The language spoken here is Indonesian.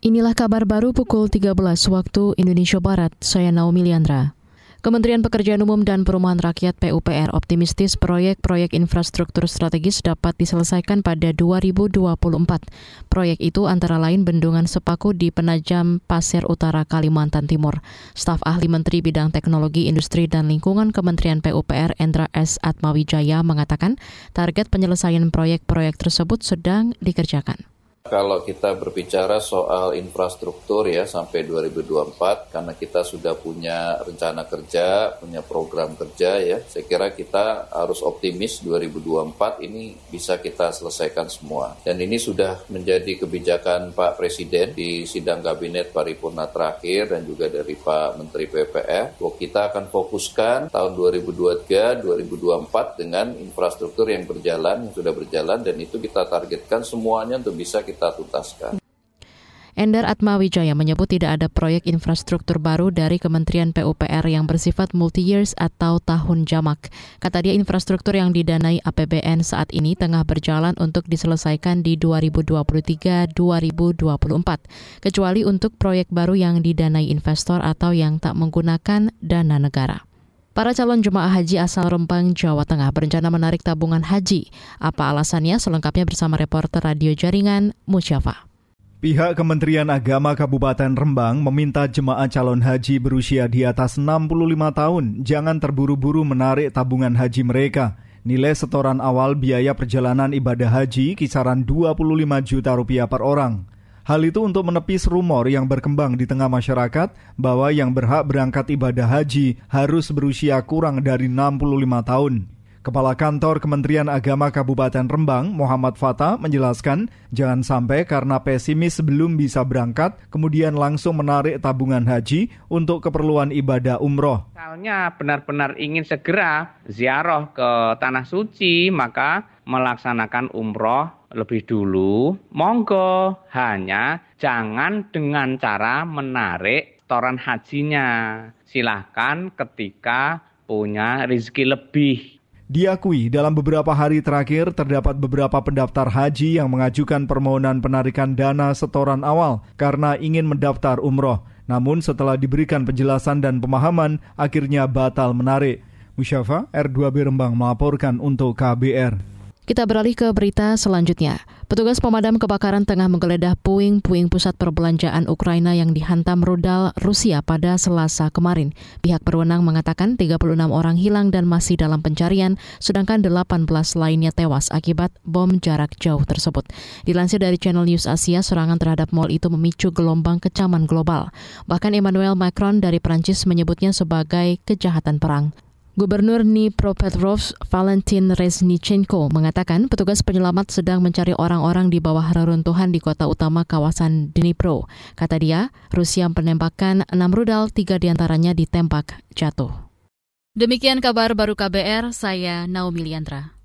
Inilah kabar baru pukul 13 waktu Indonesia Barat. Saya Naomi Liandra. Kementerian Pekerjaan Umum dan Perumahan Rakyat PUPR optimistis proyek-proyek infrastruktur strategis dapat diselesaikan pada 2024. Proyek itu antara lain Bendungan Sepaku di Penajam Pasir Utara Kalimantan Timur. Staf ahli Menteri Bidang Teknologi Industri dan Lingkungan Kementerian PUPR Endra S. Atmawijaya mengatakan target penyelesaian proyek-proyek tersebut sedang dikerjakan. Kalau kita berbicara soal infrastruktur ya sampai 2024 karena kita sudah punya rencana kerja, punya program kerja ya, saya kira kita harus optimis 2024 ini bisa kita selesaikan semua. Dan ini sudah menjadi kebijakan Pak Presiden di sidang kabinet paripurna terakhir dan juga dari Pak Menteri PPR bahwa kita akan fokuskan tahun 2023 2024 dengan infrastruktur yang berjalan yang sudah berjalan dan itu kita targetkan semuanya untuk bisa kita tuntaskan. Endar Atmawijaya menyebut tidak ada proyek infrastruktur baru dari Kementerian PUPR yang bersifat multi-years atau tahun jamak. Kata dia infrastruktur yang didanai APBN saat ini tengah berjalan untuk diselesaikan di 2023-2024, kecuali untuk proyek baru yang didanai investor atau yang tak menggunakan dana negara. Para calon jemaah haji asal Rempang, Jawa Tengah berencana menarik tabungan haji. Apa alasannya? Selengkapnya bersama reporter radio jaringan Musyafa. Pihak Kementerian Agama Kabupaten Rembang meminta jemaah calon haji berusia di atas 65 tahun jangan terburu-buru menarik tabungan haji mereka. Nilai setoran awal biaya perjalanan ibadah haji kisaran 25 juta rupiah per orang. Hal itu untuk menepis rumor yang berkembang di tengah masyarakat bahwa yang berhak berangkat ibadah haji harus berusia kurang dari 65 tahun. Kepala Kantor Kementerian Agama Kabupaten Rembang, Muhammad Fata, menjelaskan jangan sampai karena pesimis belum bisa berangkat, kemudian langsung menarik tabungan haji untuk keperluan ibadah umroh. Misalnya benar-benar ingin segera ziarah ke Tanah Suci, maka melaksanakan umroh lebih dulu, monggo hanya jangan dengan cara menarik toran hajinya. Silahkan ketika punya rezeki lebih. Diakui dalam beberapa hari terakhir terdapat beberapa pendaftar haji yang mengajukan permohonan penarikan dana setoran awal karena ingin mendaftar umroh. Namun setelah diberikan penjelasan dan pemahaman, akhirnya batal menarik. Musyafa R2B Rembang melaporkan untuk KBR. Kita beralih ke berita selanjutnya. Petugas pemadam kebakaran tengah menggeledah puing-puing pusat perbelanjaan Ukraina yang dihantam rudal Rusia pada Selasa kemarin. Pihak berwenang mengatakan 36 orang hilang dan masih dalam pencarian, sedangkan 18 lainnya tewas akibat bom jarak jauh tersebut. Dilansir dari Channel News Asia, serangan terhadap mal itu memicu gelombang kecaman global. Bahkan Emmanuel Macron dari Prancis menyebutnya sebagai kejahatan perang. Gubernur Dnipropetrovsk Valentin Reznichenko mengatakan petugas penyelamat sedang mencari orang-orang di bawah reruntuhan di kota utama kawasan Dnipro. Kata dia, Rusia menembakkan enam rudal, tiga di antaranya ditembak jatuh. Demikian kabar baru KBR, saya Naomi Liandra.